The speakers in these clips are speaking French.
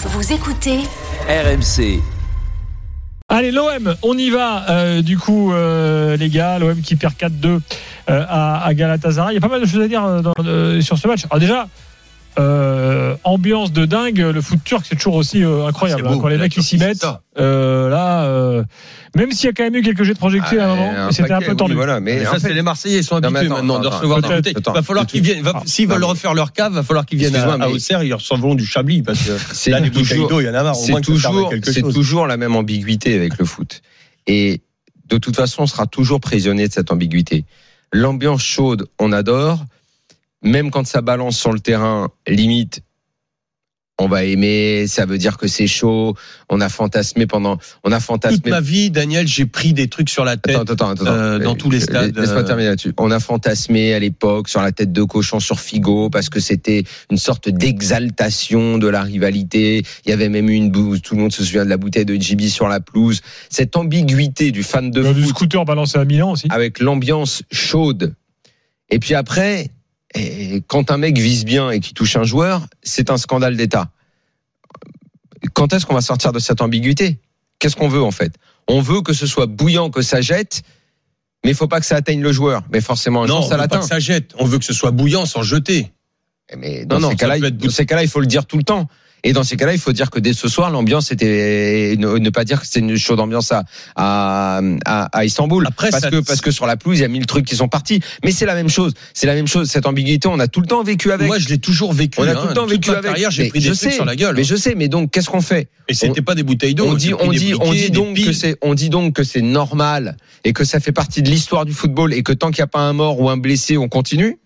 Vous écoutez RMC. Allez, l'OM, on y va. euh, du coup, euh, les gars, l'OM qui perd 4-2 euh, à, à Galatasaray. Il y a pas mal de choses à dire dans- sur ce match. Alors déjà, euh, ambiance de dingue. Le foot turc, c'est toujours aussi euh, incroyable. C'est beau, hein, quand les la mecs ils s'y mettent, euh, là, euh, même s'il y a quand même eu quelques jets de projectiles à un moment, un c'était un peu oui, tendu. voilà, mais Mais en ça, fait- c'est les Marseillais, ils sont habitués attends, maintenant de recevoir d'un côté. Attends, va falloir qu'ils viennent. Ah, S'ils non, veulent mais- refaire leur cave, va falloir qu'ils viennent à, à Auxerre. Ils recevront du Chablis parce que C'est là, les bouteilles toujours- d'eau, il y en a marre. C'est à toujours, c'est toujours la même ambiguïté avec le foot. Et de toute façon, on sera toujours prisonnier de cette ambiguïté. L'ambiance chaude, on adore. Même quand ça balance sur le terrain, limite, on va aimer. Ça veut dire que c'est chaud. On a fantasmé pendant, on a Toute fantasmé. ma vie, Daniel, j'ai pris des trucs sur la tête. Attends, attends, attends. euh, dans tous les stades, Laisse-moi euh, terminer là-dessus. On a fantasmé à l'époque sur la tête de cochon sur Figo parce que c'était une sorte d'exaltation de la rivalité. Il y avait même eu une bouse. Tout le monde se souvient de la bouteille de JB sur la pelouse. Cette ambiguïté du fan de Il y a du foot scooter balancé à Milan aussi. avec l'ambiance chaude. Et puis après, eh, quand un mec vise bien et qui touche un joueur, c'est un scandale d'État. Quand est-ce qu'on va sortir de cette ambiguïté? Qu'est-ce qu'on veut en fait? On veut que ce soit bouillant, que ça jette, mais il faut pas que ça atteigne le joueur. Mais forcément, un Non, jour, ça l'atteint. que ça jette. On veut que ce soit bouillant sans jeter. Mais dans, Non, non, cas-là, être ces cas-là, il faut le dire tout le temps. Et dans ces cas-là, il faut dire que dès ce soir, l'ambiance était ne, ne pas dire que c'est une chaude ambiance à à, à, Istanbul. Après, parce ça- que parce que sur la pelouse, il y a mille trucs qui sont partis. Mais c'est la même chose. C'est la même chose. Cette ambiguïté, on a tout le temps vécu avec. Moi, je l'ai toujours vécu. on a hein. tout le temps vécu avec. j'ai pris des je trucs sais, sur la gueule. Mais je sais. Mais donc, qu'est-ce qu'on fait? Et c'était pas des bouteilles d'eau. on dit, on dit, on dit donc que c'est, on dit donc que c'est normal et que ça fait partie de l'histoire du football et que tant qu'il n'y a pas un mort ou un blessé, on continue.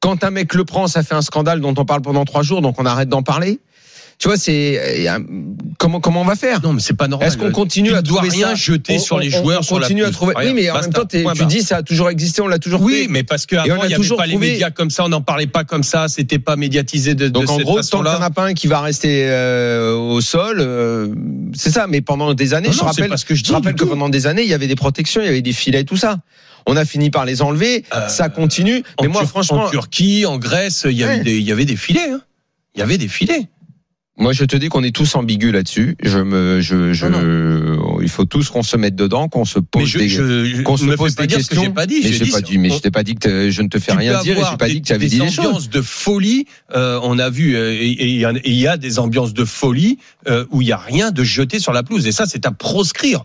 Quand un mec le prend, ça fait un scandale dont on parle pendant trois jours, donc on arrête d'en parler. Tu vois, c'est comment comment on va faire? Non, mais c'est pas normal. Est-ce qu'on continue à trouver rien jeter sur les joueurs, on sur continue à trouver. Oui, mais en même temps, tu dis ça a toujours existé, on l'a toujours Oui, mais parce Et qu'avant, on a il n'y avait pas les médias comme ça, on n'en parlait pas comme ça, c'était pas médiatisé de, Donc en gros, tant qu'il n'y en a pas un qui va rester euh, au sol, euh, c'est ça. Mais pendant des années, je rappelle, pas ce que je rappelle que pendant des années, il y avait des protections, il y avait des filets, tout ça. On a fini par les enlever, Euh, ça continue. Mais moi, franchement, en Turquie, en Grèce, il y, avait des, filets. hein. Il y avait des filets. Moi, je te dis qu'on est tous ambigus là-dessus. Je me, je, je, il faut tous qu'on se mette dedans, qu'on se pose je, des, qu'on se me pose des que questions. j'ai pas dit. mais J'ai pas dit, mais on- je t'ai pas dit que je ne te fais rien dire et j'ai pas dit que tu avais des dit des choses. ambiances de folie. euh, on a vu, euh, et il y a- des ambiances de folie euh, où il y a rien de jeté sur la pelouse. Et ça, c'est à proscrire.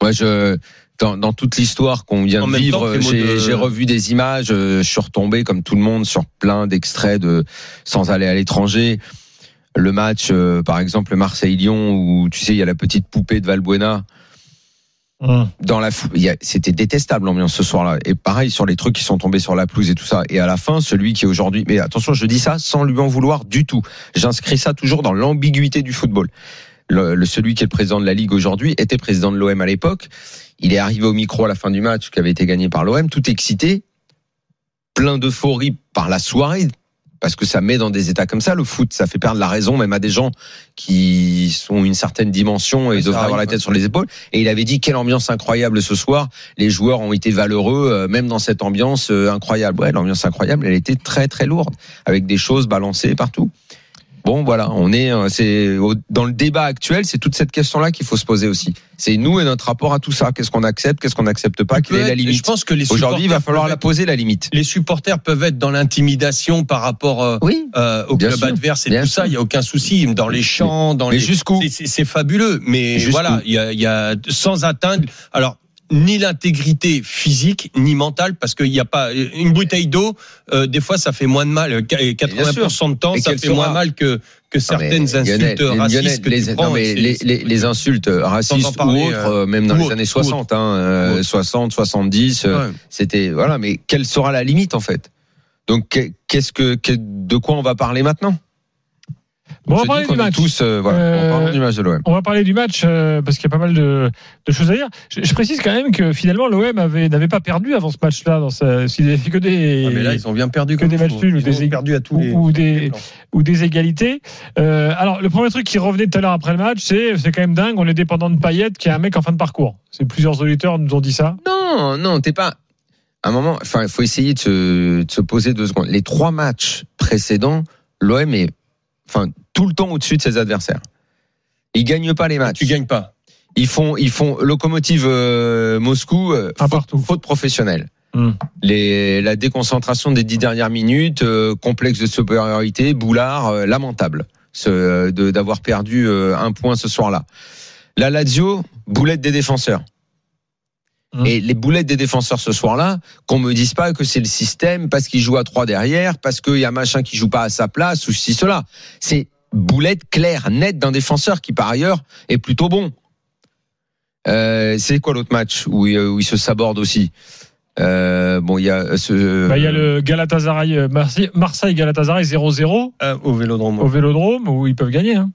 Moi, je, dans, dans toute l'histoire qu'on vient En de vivre, que de- j'ai revu des images, euh, je suis retombé comme tout le monde sur plein d'extraits de sans aller à l'étranger. Le match, euh, par exemple, Marseille-Lyon, où tu sais, il y a la petite poupée de Valbuena. Hum. Dans la, fou- c'était détestable l'ambiance ce soir-là. Et pareil sur les trucs qui sont tombés sur la pelouse et tout ça. Et à la fin, celui qui est aujourd'hui, mais attention, je dis ça sans lui en vouloir du tout. J'inscris ça toujours dans l'ambiguïté du football. Le, le- celui qui est le président de la ligue aujourd'hui était président de l'OM à l'époque. Il est arrivé au micro à la fin du match qui avait été gagné par l'OM, tout excité, plein d'euphorie par la soirée. Parce que ça met dans des états comme ça le foot, ça fait perdre la raison même à des gens qui sont une certaine dimension et ça devraient avoir la tête sur les épaules. Et il avait dit quelle ambiance incroyable ce soir. Les joueurs ont été valeureux, euh, même dans cette ambiance euh, incroyable. Ouais, l'ambiance incroyable, elle était très très lourde, avec des choses balancées partout. Bon, voilà, on est, euh, c'est dans le débat actuel, c'est toute cette question-là qu'il faut se poser aussi. C'est nous et notre rapport à tout ça. Qu'est-ce qu'on accepte, qu'est-ce qu'on n'accepte pas, quelle est la Peut-être- Je limite pense que les Aujourd'hui, il va falloir la poser la limite. Les supporters peuvent être dans l'intimidation par rapport euh, Oui. euh, au club sûr. adverse et tout ça. Il y a aucun souci. Dans les champs, dans Mais les jusqu'où C'est- fabuleux, mais voilà, il y a, y a sans atteindre. Alors ni l'intégrité physique ni mentale parce qu'il n'y a pas une bouteille d'eau euh, des fois ça fait moins de mal 80% de temps Et ça fait sera- moins mal que que certaines insultes Lionel, racistes que les, tu non, prends, mais c'est- les, c'est- les, les insultes racistes parler, ou autres, euh, euh, même dans les années ou 60, hein, euh, Ou autre. 60, 70, euh, Ouais. c'était voilà. Mais quelle sera la limite en fait? Donc qu'est- qu'est-ce que, que- de quoi on va parler maintenant? Bon, on va parler du match. tous, euh, voilà, Euh, en parlant du match de l'OM. On va parler du match euh, parce qu'il y a pas mal de, de choses à dire. Je, je précise quand même que finalement l'OM avait n'avait pas perdu avant ce match-là. Dans sa, s'il avait fait que des Ah, mais là, ils ont bien perdu. que des matchs nuls ou des perdu à tous ou, les. ou des les plans. ou des égalités. Euh, alors le premier truc qui revenait tout à l'heure après le match, c'est c'est quand même dingue. On est dépendant de Payet qui est un mec en fin de parcours. C'est plusieurs auditeurs nous ont dit ça. Non, non, t'es pas. À un moment, enfin, il faut essayer de se, de se poser deux secondes. Les trois matchs précédents, l'OM est, enfin, tout le temps au-dessus de ses adversaires. Ils gagnent pas les matchs. Tu gagnes pas. Ils font, ils font locomotive euh, Moscou, euh, faute, partout. faute professionnelle. Hmm. Les, la déconcentration des dix dernières minutes, euh, complexe de supériorité, boulard, euh, lamentable, ce, euh, de- d'avoir perdu euh, un point ce soir-là. La Lazio, boulette des défenseurs. Hmm. Et les boulettes des défenseurs ce soir-là, qu'on me dise pas que c'est le système parce qu'il joue à trois derrière, parce qu'il y a machin qui joue pas à sa place ou si cela. C'est boulette claire, nette d'un défenseur qui par ailleurs est plutôt bon. Euh, c'est quoi l'autre match où, il- où il se saborde aussi? Euh, Bon, il y a ce. Bah, il y a le Galatasaray euh, Marseille, Marseille Galatasaray 0-0 Ah, au Vélodrome. au Vélodrome où ils peuvent gagner. Hein.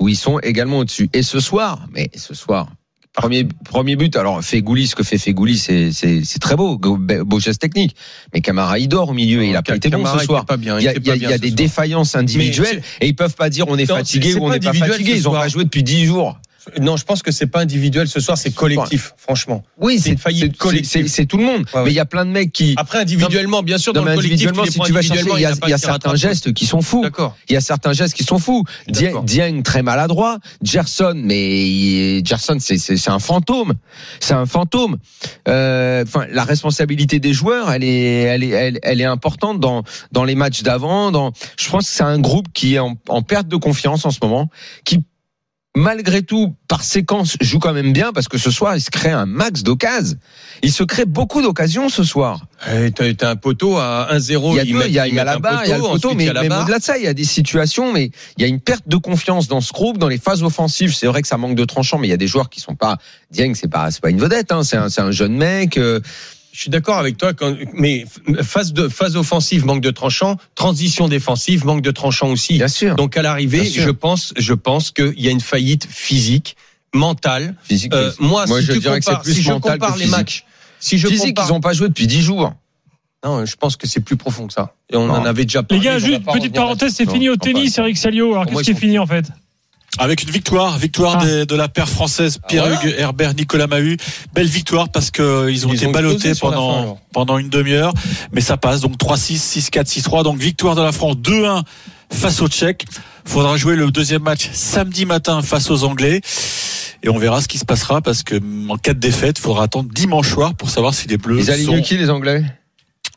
où ils sont également au-dessus. Et ce soir, mais ce soir, premier, premier but, alors Fegouli, ce que fait Fegouli, c'est, c'est, c'est très beau, beau, geste technique. Mais Camara, il dort au milieu et il a pas été bon ce soir. Pas bien. Il y a, il y a- il y a des soir. défaillances individuelles et ils peuvent pas dire on est Non, fatigué ou on n'est pas fatigué. Ils ont pas joué depuis 10 jours. Non, je pense que c'est pas individuel ce soir, c'est collectif, franchement. Oui, C'est une faillite collective. c'est- tout le monde. Ouais, ouais. Mais il y a plein de mecs qui. Après, individuellement, bien sûr, Non, dans le collectif, si tu vas chercher, il y a, il y a certains gestes qui sont fous. D'accord. Il y a certains gestes qui sont fous. Dieng, très maladroit. Gerson, mais Gerson, c'est un fantôme. C'est un fantôme. Euh, Enfin, la responsabilité des joueurs, elle est, elle est, elle, elle est importante dans dans les matchs d'avant. Dans, je pense que c'est un groupe qui est en, en perte de confiance en ce moment, qui malgré tout, par séquence, joue quand même bien parce que ce soir, il se crée un max d'occasions. Il se crée beaucoup d'occasions ce soir. Eh, T'as un poteau à 1-0. Il y a mettent- il y a, il y a la barre, il y a le poteau, mais, il au-delà de ça, il y a des situations, mais il y a une perte de confiance dans ce groupe, dans les phases offensives. C'est vrai que ça manque de tranchant, mais il y a des joueurs qui sont pas. Dieng, c'est pas, c'est pas une vedette, hein, c'est un, c'est un jeune mec. euh, Je suis d'accord avec toi, quand, mais phase de phase offensive manque de tranchant, transition défensive manque de tranchant aussi. bien sûr. Donc à l'arrivée, je pense, je pense qu'il y a une faillite physique, mentale. Physique. Euh, moi, Moi, si je tu dirais que c'est compares, plus si je mental compare les matchs, si je Physique, compare, ils ont pas joué depuis 10 jours. non, je pense que c'est plus profond que ça. Et on Non. en avait déjà Les parlé. gars, on va juste petite parenthèse, c'est fini au tennis. Eric Salio. Alors qu'est-ce qui est fini en fait? Avec une victoire, victoire Ah. des- de la paire française Pierre-Hugues Herbert, Nicolas Mahut. Belle victoire parce que ils ont Ils été ont ballottés pendant, fin, pendant une demi-heure. Mais ça passe. Donc 3-6, 6-4, 6-3. Donc victoire de la France 2-1 face aux Tchèques. Faudra jouer le deuxième match samedi matin face aux Anglais. Et on verra ce qui se passera parce que en cas de défaite, il faudra attendre dimanche soir pour savoir si les Bleus Ils alignent sont... qui, les Anglais?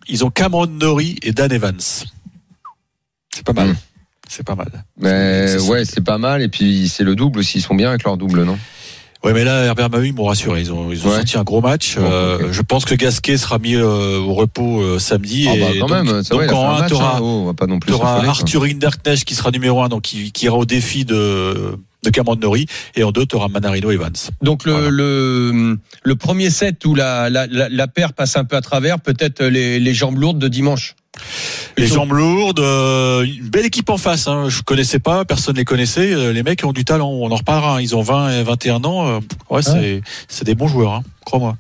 Ils ont Cameron Norrie et Dan Evans. C'est pas mal. Mm. C'est pas mal. Mais ouais, c'est pas mal. Et puis, c'est le double aussi. Ils sont bien avec leur double, non? Ouais, mais là, Herbert Mahut, ils m'ont rassuré. Ils ont, ils ont Ouais. sorti un gros match. Bon, Euh. Je pense que Gasquet sera mis euh, au repos euh, samedi. Ah bah et quand donc, même, donc vrai, en un un, match. t'auras- hein. Oh, on va pas non plus. t'auras s'affoler, quoi. Arthur Hinderknecht qui sera numéro un, donc qui, qui ira au défi de, de Cameron Norrie. Et en deux, t'auras Manarino Evans. Donc le, Voilà. le, le premier set où la, la, la, la paire passe un peu à travers, peut-être les, les jambes lourdes de dimanche? Les jambes lourdes, euh, une belle équipe en face. Hein. Je connaissais pas, personne les connaissait. Euh, Les mecs ont du talent. On en reparlera. hein. Ils ont 20 et 21 ans. Euh, Ouais, c'est c'est des bons joueurs. Hein. Crois-moi.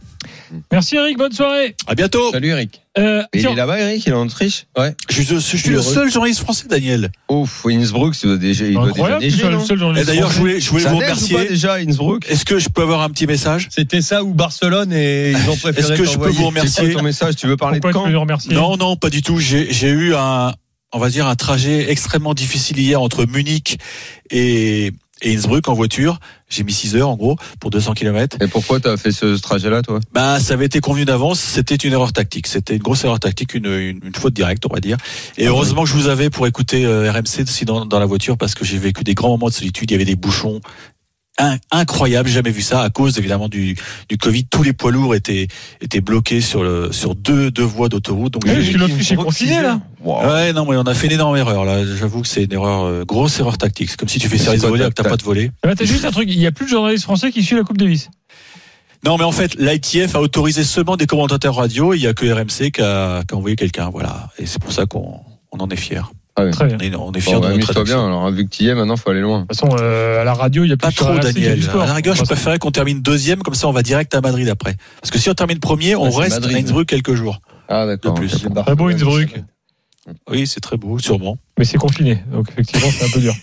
Merci Eric, bonne soirée. À bientôt. Salut Eric. Euh, il tiens, est là-bas, Eric? Il est en Autriche? Je, suis- je suis le Heureux. seul journaliste français, Daniel. Ouf, Innsbruck, ça doit déjà, il doit déjà neiger, le seul Et d'ailleurs, je voulais, je voulais Ça vous remercier. pas déjà, Innsbruck? Est-ce que je peux avoir un petit message? C'était ça ou Barcelone et ils ont préféré Est-ce que je peux vous remercier? ton message? Tu veux parler Pourquoi de quand? Non, non, pas du tout. J'ai j'ai eu un, on va dire, un trajet extrêmement difficile hier entre Munich et, et Innsbruck en voiture. J'ai mis 6 heures en gros pour 200 km. Et pourquoi t'as fait ce, ce trajet-là, toi? Bah, ça avait été convenu d'avance. C'était une erreur tactique. C'était une grosse erreur tactique, une, une, une faute directe, on va dire. Et Ah heureusement que je vous avais pour écouter euh, RMC aussi dans, dans la voiture parce que j'ai vécu des grands moments de solitude. Il y avait des bouchons in- incroyables. J'ai jamais vu ça à cause évidemment du, du Covid. Tous les poids lourds étaient étaient bloqués sur le sur deux deux voies d'autoroute. Donc que vécu l'Autriche est là. Wow. Ouais, non, mais on a fait une énorme erreur là. J'avoue que c'est une erreur, euh, grosse erreur tactique. C'est comme si tu fais service de voler alors que t'as- pas de voler. Eh ben, T'as juste un truc, il n'y a plus de journalistes français qui suivent la Coupe Davis. Non, mais en fait, l'ITF a autorisé seulement des commentateurs radio. Il y a que RMC qui a, qui a envoyé quelqu'un, voilà. Et c'est pour ça qu'on on en est fiers. Très bien. Et non, on est Bon, fiers bah, de notre amuse-toi bien. Alors, vu que tu y es, maintenant, faut aller loin. De toute façon, euh, à la radio, il y a Pas plus trop, RMC du Daniel. sport. À la rigueur, je préférais qu'on termine deuxième, comme ça on va direct à Madrid après. Parce que si on termine premier, on Ouais, reste Madrid. à Innsbruck quelques jours. Ah, d'accord. De plus. ok. Très beau Innsbruck. Oui, c'est très beau, sûrement. Mais c'est confiné, donc effectivement, c'est un peu dur.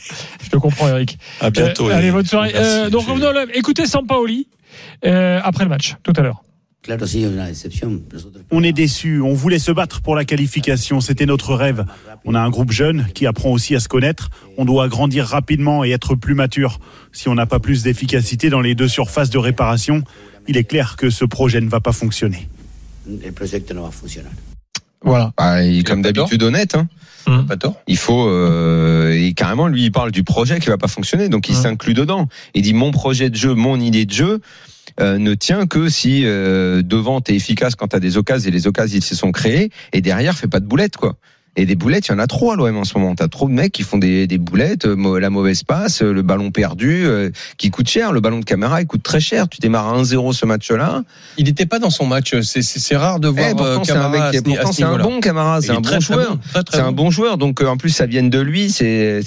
Je te comprends, Eric. À bientôt. Euh, allez, bonne soirée. Merci, Euh, donc revenons à l'OM. Écoutez Sampaoli euh, après le match, tout à l'heure. Claro, sí, es una decepción. Nosotros- On est déçus, on voulait se battre pour la qualification, c'était notre rêve. On a un groupe jeune qui apprend aussi à se connaître, on doit grandir rapidement et être plus mature. Si on n'a pas plus d'efficacité dans les deux surfaces de réparation, il est clair que ce projet ne va pas fonctionner. Voilà. Bah, il comme d'habitude honnête. Hein. Pas tort. Il faut euh, et carrément lui il parle du projet qui va pas fonctionner, donc il Hum. s'inclut dedans. Il dit mon projet de jeu, mon idée de jeu. Euh, ne tient que si euh, devant t'es efficace quand t'as des occasions et les occasions ils se sont créés et derrière fais pas de boulettes quoi. Et des boulettes, il y en a trop à l'OM en ce moment. T'as trop de mecs qui font des, des boulettes, euh, la mauvaise passe, euh, le ballon perdu, euh, qui coûte cher. Le ballon de caméra, il coûte très cher. Tu démarres à 1-0 ce match-là. Il n'était pas dans son match. C'est- rare de voir Eh, pourtant, c'est un Camara mec, qui- pourtant, ce c'est un bon camarade, Il c'est est un très, bon très joueur. C'est un bon. joueur, donc euh, en plus ça vient de lui, c'est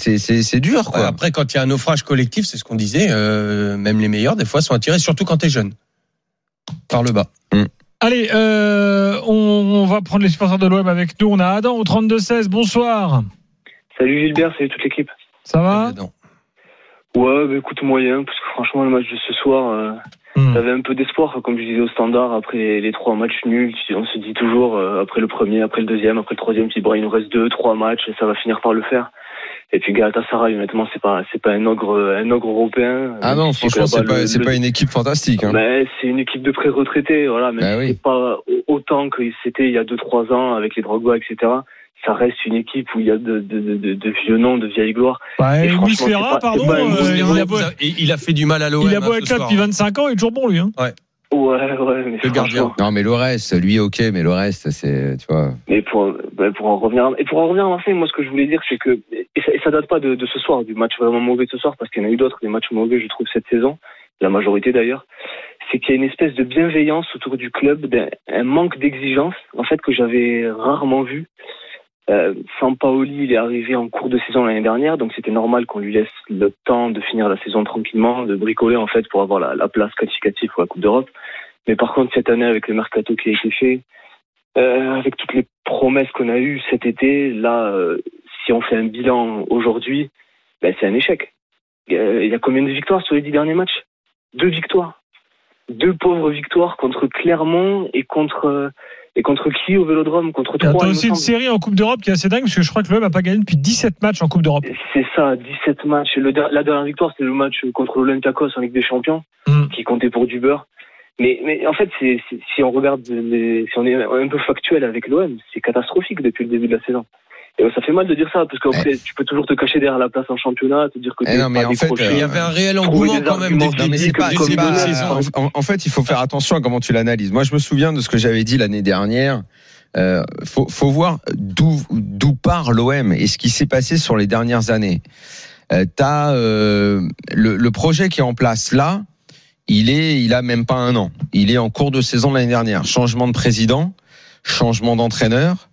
dur Ouais, après, quand il y a un naufrage collectif, c'est ce qu'on disait, euh, même les meilleurs, des fois, sont attirés, surtout quand t'es jeune. Par le bas. Allez, euh, on, on va prendre les supporters de l'OM avec nous. On a Adam au 32-16. Bonsoir. Salut Gilbert, salut toute l'équipe. Ça va? Ouais, bah écoute, moyen, parce que franchement, le match de ce soir, euh, Hmm. j'avais un peu d'espoir, comme je disais au standard, après les, les trois matchs nuls, on se dit toujours, euh, après le premier, après le deuxième, après le troisième, dis, bon, il nous reste deux, trois matchs, et ça va finir par le faire. Et puis Galatasaray, honnêtement, c'est pas, c'est pas un ogre, un ogre européen. Ah non, franchement, c'est pas c'est pas une équipe fantastique. Hein. Ben, c'est une équipe de pré-retraités, voilà, mais oui. c'est pas autant que c'était il y a deux, trois ans avec les Drogba, etc. Ça reste une équipe où il y a de, de, de, de vieux noms, de vieilles gloires. Bah, Et pardon, euh, il, a beau, Et il a fait du mal à l'OM. il a beau hein, être là depuis 25 ans, il est toujours bon lui. Hein. Ouais, ouais, mais Le gardien. Non, mais le reste, lui, ok, mais le reste, c'est, tu vois. Mais pour, pour en revenir, et pour en revenir à Marseille, moi, ce que je voulais dire, c'est que, et ça, et ça date pas de, de ce soir, du match vraiment mauvais de ce soir, parce qu'il y en a eu d'autres, des matchs mauvais, je trouve, cette saison, la majorité d'ailleurs, c'est qu'il y a une espèce de bienveillance autour du club, d'un un manque d'exigence, en fait, que j'avais rarement vu. Euh, Sampaoli, il est arrivé en cours de saison l'année dernière, donc c'était normal qu'on lui laisse le temps de finir la saison tranquillement, de bricoler en fait pour avoir la, la place qualificative pour la Coupe d'Europe. Mais par contre, cette année, avec le mercato qui a été fait, euh, avec toutes les promesses qu'on a eues cet été, là, euh, si on fait un bilan aujourd'hui, ben, c'est un échec. Euh, Il y a combien de victoires sur les dix derniers matchs? Deux victoires. Deux pauvres victoires contre Clermont et contre euh, et contre qui au Vélodrome? Contre. T'as aussi une série en Coupe d'Europe qui est assez dingue parce que je crois que l'OM n'a pas gagné depuis 17 matchs en Coupe d'Europe. C'est ça, 17 matchs. Le, la dernière victoire, c'était le match contre l'Olympiakos en Ligue des Champions, Mm. qui comptait pour du beurre. Mais, mais en fait, c'est- si on regarde, les, si on est un peu factuel avec l'OM, c'est catastrophique depuis le début de la saison. Et ça fait mal de dire ça, parce qu'après, tu peux toujours te cacher derrière la place en championnat, te dire que Eh tu non, mais en fait, Il y euh, avait un réel engouement quand même Non, le mais c'est pas, c'est pas- en, en fait, il faut faire attention à comment tu l'analyses. Moi, je me souviens de ce que j'avais dit l'année dernière. Euh, faut, faut voir d'où d'où part l'OM et ce qui s'est passé sur les dernières années. Euh, T'as euh, le, le projet qui est en place là. Il est, il a même pas un an. Il est en cours de saison l'année dernière. Changement de président, changement d'entraîneur,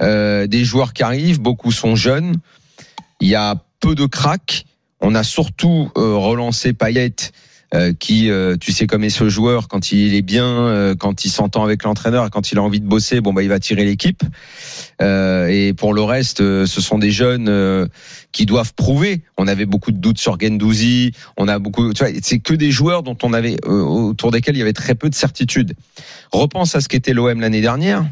euh, des joueurs qui arrivent. Beaucoup sont jeunes. Il y a peu de cracks. On a surtout euh, relancé Payet, euh, qui, euh, tu sais comme est ce joueur, quand il est bien, euh, quand il s'entend avec l'entraîneur, quand il a envie de bosser, bon bah il va tirer l'équipe. Euh, et pour le reste, ce sont des jeunes qui doivent prouver. On avait beaucoup de doutes sur Gendouzi. On a beaucoup, tu vois, c'est que des joueurs dont on avait autour desquels il y avait très peu de certitude. Repense à ce qu'était l'OM l'année dernière.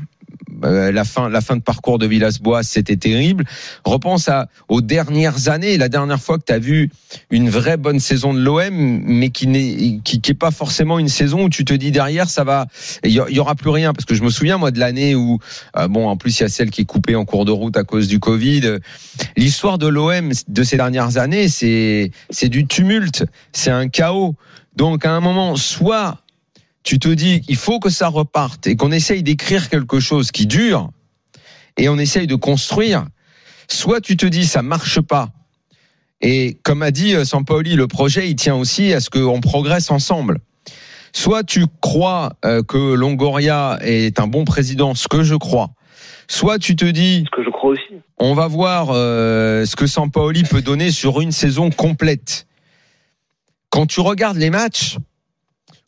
Euh, la fin, la fin de parcours de Villas-Boas, c'était terrible. Repense à, aux dernières années, la dernière fois que tu as vu une vraie bonne saison de l'OM, mais qui n'est qui, pas forcément une saison où tu te dis derrière ça va, il y, aura plus rien. Parce que je me souviens moi de l'année où, euh, bon, en plus il y a celle qui est coupée en cours de route à cause du Covid. L'histoire de l'OM de ces dernières années, c'est du tumulte, c'est un chaos. Donc à un moment, soit tu te dis il faut que ça reparte et qu'on essaye d'écrire quelque chose qui dure et on essaye de construire, soit tu te dis ça marche pas. Et comme a dit euh, Sampaoli, le projet il tient aussi à ce qu'on progresse ensemble. Soit tu crois euh, que Longoria est un bon président, ce que je crois, Soit tu te dis, Ce que je crois aussi. on va voir euh, ce que Sampaoli peut donner sur une saison complète. Quand tu regardes les matchs,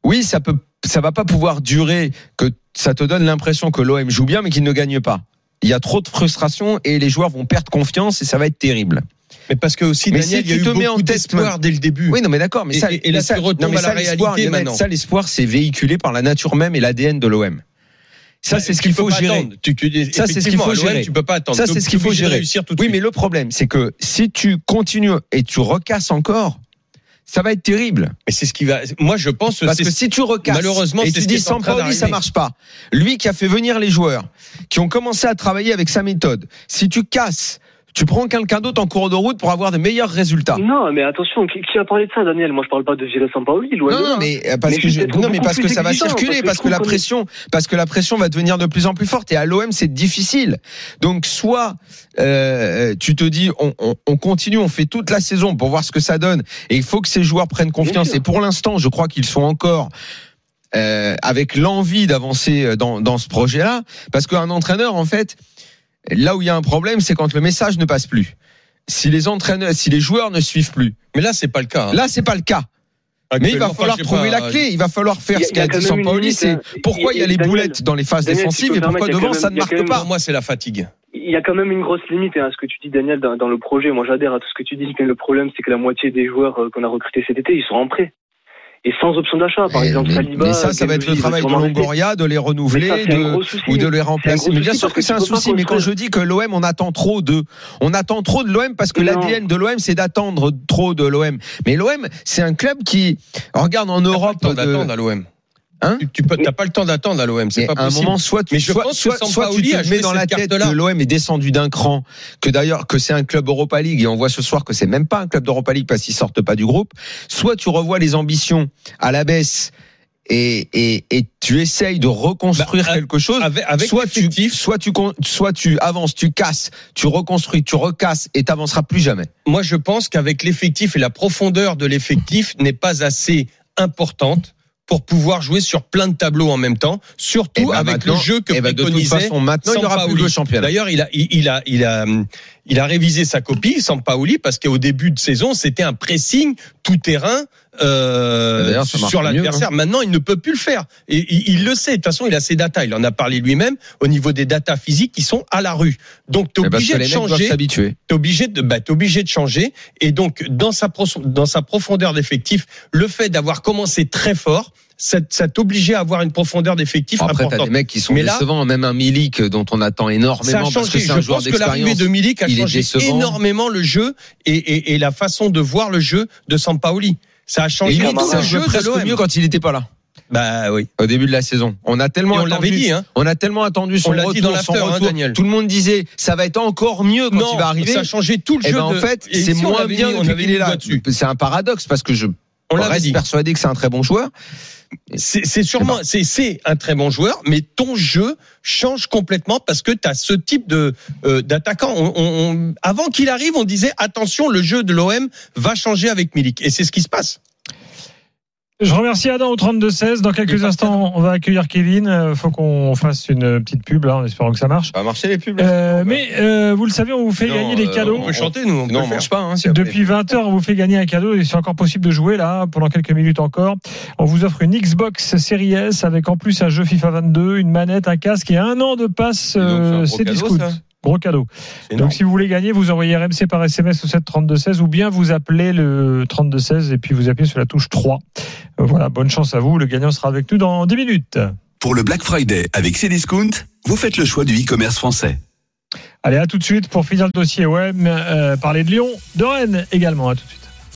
oui, ça peut, ça va pas pouvoir durer que ça te donne l'impression que l'OM joue bien mais qu'il ne gagne pas. Il y a trop de frustration et les joueurs vont perdre confiance et ça va être terrible. Mais parce que aussi, Mais Daniel, si il y a tu eu te mets beaucoup d'espoir dès le début. Oui, non, mais d'accord, mais ça, et- et là, ça, non, mais à la ça, l'espoir, réalité Lionel, maintenant. Ça, l'espoir, c'est véhiculé par la nature même et l'ADN de l'OM. Ça, c'est ce qu'il faut gérer. Tu- tu- Ça, c'est ce qu'il faut gérer. Tu peux pas attendre. Ça, c'est ce qu'il faut gérer. réussir tout de Oui, mais le problème, c'est que si tu continues et tu recasses encore, ça va être terrible. Mais c'est ce qui va. Moi, je pense Parce que si tu recasses Malheureusement, et c'est tu ce dis train Sampaoli, ça marche pas. Lui qui a fait venir les joueurs, qui ont commencé à travailler avec sa méthode. Si tu casses, tu prends quelqu'un d'autre en cours de route pour avoir de meilleurs résultats. Non, mais attention, qui, qui a parlé de ça, Daniel? Moi, je parle pas de virer Sampaoli, Non, là. non, mais euh, parce Mais que je- non, mais parce que ça va circuler, parce que parce je que la est- pression, parce que la pression va devenir de plus en plus forte. Et à l'OM, c'est difficile. Donc, soit euh, tu te dis, on, on, on continue, on fait toute la saison pour voir ce que ça donne, et il faut que ces joueurs prennent confiance. Et pour l'instant, je crois qu'ils sont encore. euh, avec l'envie d'avancer dans, dans ce projet-là, parce qu'un entraîneur, en fait, là où il y a un problème, c'est quand le message ne passe plus. Si les entraîneurs, si les joueurs ne suivent plus, Mais là, c'est pas le cas. hein. là c'est pas le cas. Mais il va falloir trouver pas, la clé, il va falloir faire a- ce qu'a dit Sampaoli, c'est pourquoi il y a les Daniel, boulettes dans les phases Daniel, défensives et pourquoi devant ça ne marque même- pas? Moi, c'est la fatigue. Il y a quand même une grosse limite hein, à ce que tu dis, Daniel, dans, dans le projet. Moi, j'adhère à tout ce que tu dis, mais le problème, c'est que la moitié des joueurs euh, qu'on a recrutés cet été, ils sont en prêt. Et sans option d'achat, par Mais- exemple, mais, Saliba. mais ça, ça va être le travail de. Longoria, de les renouveler, ça, de, souci. ou de les remplacer. Mais bien sûr que c'est un souci, mais quand je dis que l'OM, on attend trop de, on attend trop de l'OM parce que l'ADN de l'OM, c'est d'attendre trop de l'OM. Mais l'OM, c'est un club qui, regarde en Europe, de, à l'OM. Hein Tu- T'as pas le temps d'attendre à l'OM. C'est pas à un possible. moment, soit tu, Mais je soit, pense soit, soit tu te mets dans la tête que l'OM est descendu d'un cran, que d'ailleurs que c'est un club Europa League et on voit ce soir que c'est même pas un club d'Europa League parce qu'ils sortent pas du groupe. Soit tu revois les ambitions à la baisse et, et, et tu essayes de reconstruire Bah, quelque chose. Avec, avec soit tu, soit tu, soit tu avances, tu casses, tu reconstruis, tu recasses et t'avanceras plus jamais. moi je pense qu'avec l'effectif et la profondeur de l'effectif n'est pas assez importante pour pouvoir jouer sur plein de tableaux en même temps, surtout Eh ben avec le jeu que Eh ben, de toute préconisait façon, maintenant il aura plus de championnat. D'ailleurs, il a, il, il a, il a, hum, il a révisé sa copie, Sampaoli, parce qu'au début de saison, c'était un pressing tout terrain euh, sur mieux, hein. l'adversaire. Maintenant, il ne peut plus le faire. Et il, il le sait. De toute façon, il a ses datas. Il en a parlé lui-même au niveau des datas physiques qui sont à la rue. Donc, tu es Mais parce obligé de changer t'es obligé de bah, t'es obligé de changer et donc dans sa dans sa profondeur d'effectif le fait d'avoir commencé très fort ça, ça t'obligeait à avoir une profondeur d'effectif Après, t'as importante des mecs qui sont Mais là- décevants, même un Milik dont on attend ça énormément a parce que c'est un je joueur pense que l'arrivée de Milik a changé énormément le jeu et, et, et la façon de voir le jeu de Sampaoli ça a Et changé tout le jeu de mieux quand il n'était pas là. bah oui Au début de la saison, on a et tellement on attendu, l'avait dit hein on a tellement attendu son On l'a dit retour, dans son hein, retour. Daniel. Tout le monde disait ça va être encore mieux quand non il va arriver. ça a changé tout le Et jeu ben en fait, et c'est si moins bien qu'il est là. C'est un paradoxe parce que je on l'avait reste dit persuadé que c'est un très bon joueur. C'est sûrement, c'est c'est un très bon joueur, mais ton jeu change complètement parce que tu as ce type de euh, d'attaquant. On, on- on- avant qu'il arrive, on disait attention, le jeu de l'OM va changer avec Milik, et c'est ce qui se passe. Je remercie Adam au 32-16. Dans quelques instants, on va accueillir Kevin. Euh, faut qu'on fasse une petite pub là, en espérant que ça marche. Ça va marcher les pubs. Euh, mais euh, vous le savez, on vous fait gagner des cadeaux. On peut chanter, nous. On Non, on mange pas. Hein, si Depuis 20h, on vous fait gagner un cadeau et c'est encore possible de jouer là pendant quelques minutes encore. On vous offre une Xbox Series S avec en plus un jeu FIFA 22, une manette, un casque et un an de passe euh, c'est discount. Gros cadeau. Donc si vous voulez gagner, vous envoyez RMC par SMS au 7 32 16 ou bien vous appelez le 32 16 et puis vous appuyez sur la touche 3. Euh, Voilà, bonne chance à vous. Le gagnant sera avec nous dans 10 minutes. Pour le Black Friday avec Cdiscount, vous faites le choix du e-commerce français. Allez, à tout de suite pour finir le dossier OM, euh, parler de Lyon, de Rennes également. À tout de suite.